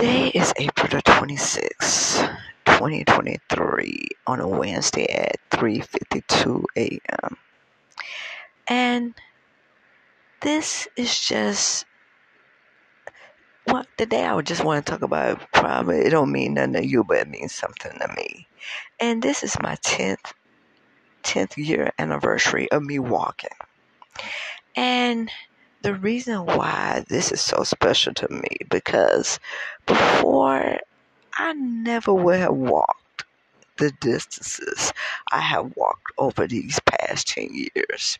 Today is April the 26th, 2023 on a Wednesday at 3:52 a.m. And this is just what well, today I would just want to talk about probably it don't mean nothing to you, but it means something to me. And this is my 10th 10th year anniversary of me walking. And the reason why this is so special to me because before I never would have walked the distances I have walked over these past 10 years.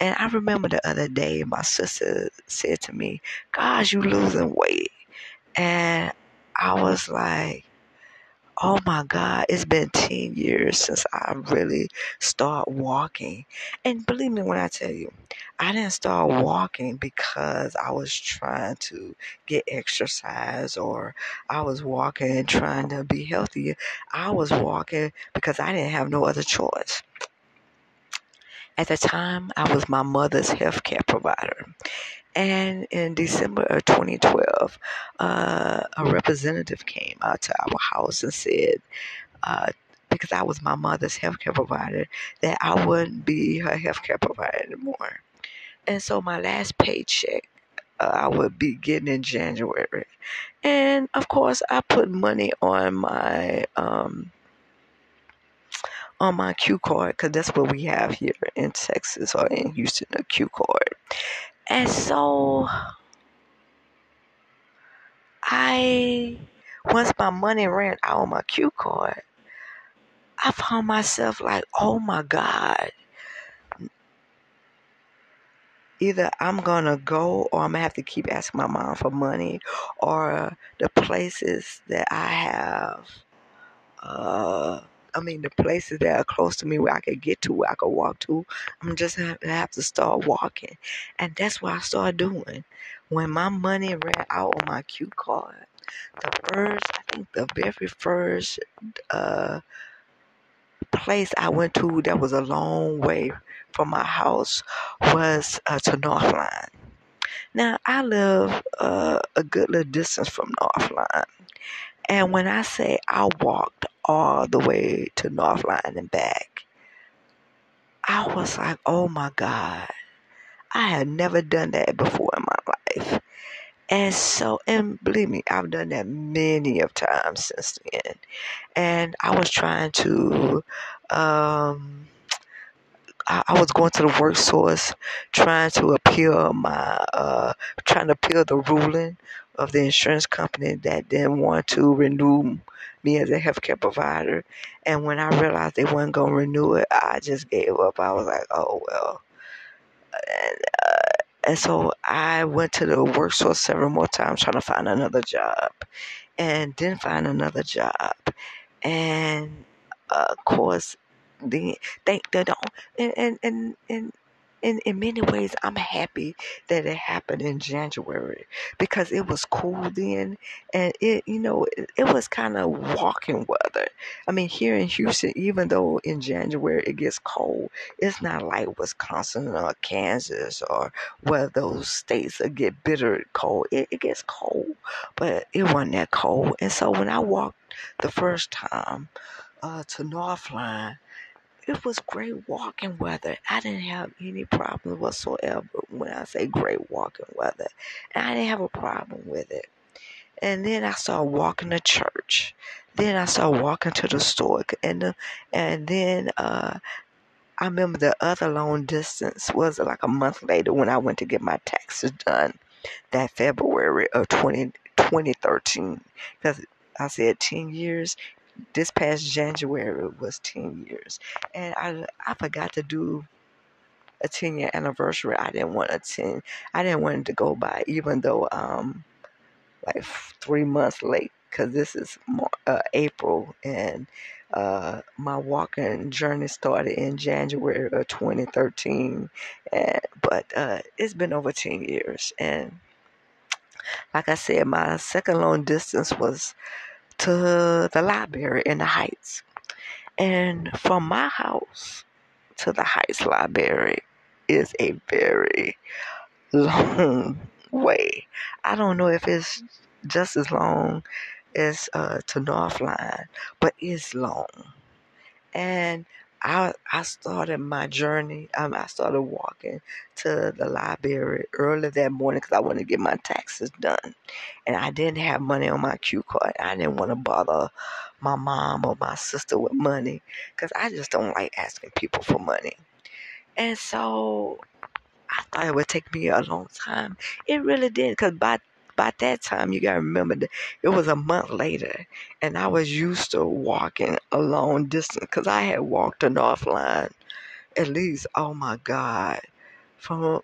And I remember the other day my sister said to me, Gosh, you losing weight. And I was like, oh my God, it's been 10 years since I really started walking. And believe me when I tell you, I didn't start walking because I was trying to get exercise or I was walking trying to be healthier. I was walking because I didn't have no other choice. At the time, I was my mother's healthcare provider. And in December of 2012, uh, a representative came out to our house and said, uh, because I was my mother's healthcare provider, that I wouldn't be her healthcare provider anymore. And so my last paycheck uh, I would be getting in January. And of course, I put money on my um, on my Q card because that's what we have here in Texas or in Houston, a Q card. And so I, once my money ran out on my Q card, I found myself like, oh my God. Either I'm gonna go or I'm gonna have to keep asking my mom for money or the places that I have I mean, the places that are close to me where I could get to, where I could walk to, I'm just gonna have to start walking. And that's what I started doing. When my money ran out on my Q card, the first, I think the very first uh, place I went to that was a long way from my house was uh, to Northline. Now, I live uh, a good little distance from Northline. And when I say I walked all the way to Northline and back, I was like, oh my God. I had never done that before in my life. And so, and believe me, I've done that many of times since then. And I was trying to, um, I, I was going to the work source trying to appeal my, uh, trying to appeal the ruling of the insurance company that didn't want to renew me as a healthcare provider. And when I realized they weren't going to renew it, I just gave up. I was like, oh, well. And, uh, and so I went to the work source several more times trying to find another job and didn't find another job. And uh, of course, the they, they don't and and and, and in, in many ways, I'm happy that it happened in January because it was cool then, and it you know it, it was kind of walking weather. I mean, here in Houston, even though in January it gets cold, it's not like Wisconsin or Kansas or where those states that get bitter cold. It, it gets cold, but it wasn't that cold. And so when I walked the first time uh, to Northline it was great walking weather. I didn't have any problems whatsoever when I say great walking weather. And I didn't have a problem with it. And then I started walking to church. Then I started walking to the store. And, the, and then uh, I remember the other long distance was like a month later when I went to get my taxes done that February of 20, 2013. Because I said 10 years this past January was 10 years. And I, I forgot to do a 10 year anniversary. I didn't want a 10, I didn't want it to go by, even though, um, like three months late, because this is uh, April and, uh, my walking journey started in January of 2013. And, but, uh, it's been over 10 years. And, like I said, my second long distance was to the library in the Heights. And from my house to the Heights Library is a very long way. I don't know if it's just as long as uh, to Northline, but it's long. And I I started my journey. Um, I started walking to the library early that morning because I wanted to get my taxes done, and I didn't have money on my Q card. I didn't want to bother my mom or my sister with money because I just don't like asking people for money. And so I thought it would take me a long time. It really did because by by that time, you gotta remember that it was a month later, and I was used to walking a long distance because I had walked the North Line at least, oh my God, from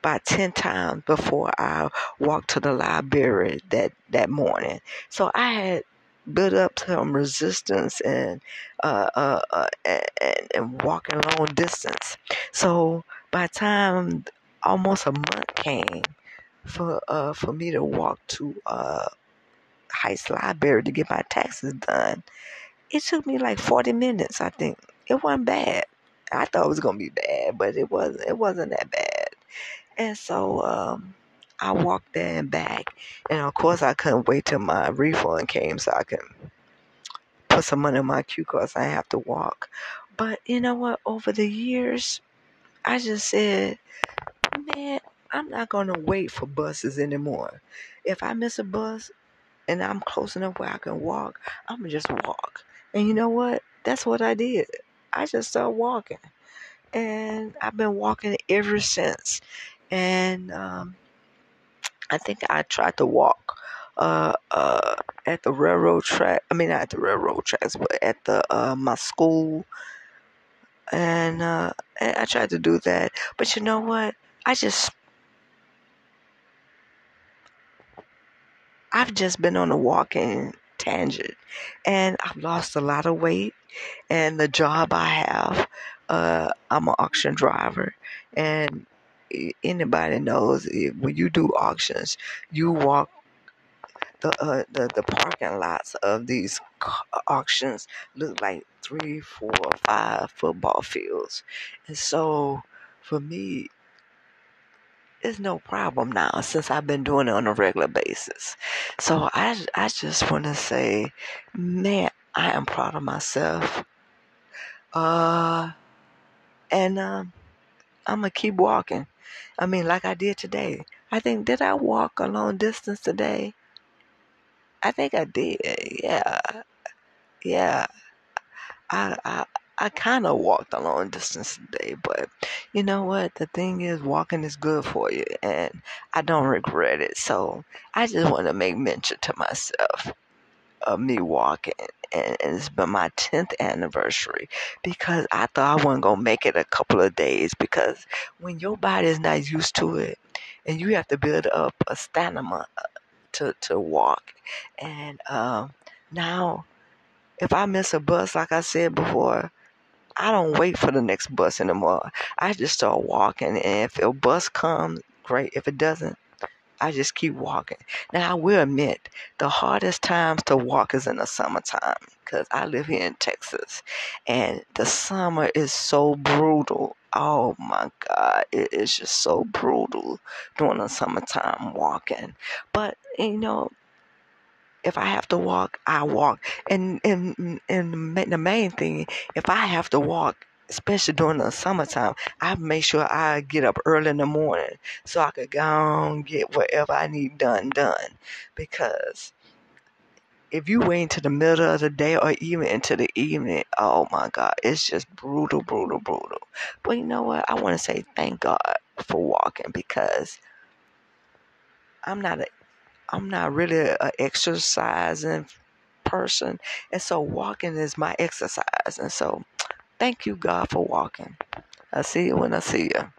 about 10 times before I walked to the library that, that morning. So I had built up some resistance and, uh, uh, uh, and, and walking a long distance. So by the time almost a month came, for uh for me to walk to uh Heights Library to get my taxes done. It took me like 40 minutes, I think. It wasn't bad. I thought it was gonna be bad, but it wasn't it wasn't that bad. And so um I walked there and back. And of course I couldn't wait till my refund came so I could put some money in my card so I have to walk. But you know what? Over the years I just said, man, I'm not going to wait for buses anymore. If I miss a bus and I'm close enough where I can walk, I'm going to just walk. And you know what? That's what I did. I just started walking. And I've been walking ever since. And um, I think I tried to walk uh, uh, at the railroad track. I mean, not at the railroad tracks, but at the uh, my school. And, uh, and I tried to do that. But you know what? I just I've just been on a walking tangent and I've lost a lot of weight. And the job I have, uh, I'm an auction driver. And anybody knows when you do auctions, you walk the, uh, the the parking lots of these auctions look like three, four, five football fields, and so for me, it's no problem now since I've been doing it on a regular basis. So I, I just want to say, man, I am proud of myself. Uh, and um, I'm gonna keep walking. I mean, like I did today. I think did I walk a long distance today? I think I did. Yeah, yeah. I I I kind of walked a long distance today, but you know what? The thing is, walking is good for you, and I don't regret it. So I just want to make mention to myself of me walking, and it's been my 10th anniversary because I thought I wasn't going to make it a couple of days because when your body is not used to it, and you have to build up a stamina uh, to, to walk, and um, now if I miss a bus, like I said before, I don't wait for the next bus anymore. I just start walking, and if a bus comes, great. If it doesn't, I just keep walking. Now I will admit the hardest times to walk is in the summertime because I live here in Texas, and the summer is so brutal. Oh my God, it is just so brutal during the summertime walking. But you know, if I have to walk, I walk. And and and the main thing, if I have to walk, especially during the summertime, I make sure I get up early in the morning so I could go and get whatever I need done done. Because if you wait until the middle of the day or even into the evening, oh my God, it's just brutal, brutal, brutal. But you know what? I want to say thank God for walking because I'm not a I'm not really an exercising person. And so walking is my exercise. And so thank you, God, for walking. I see you when I see you.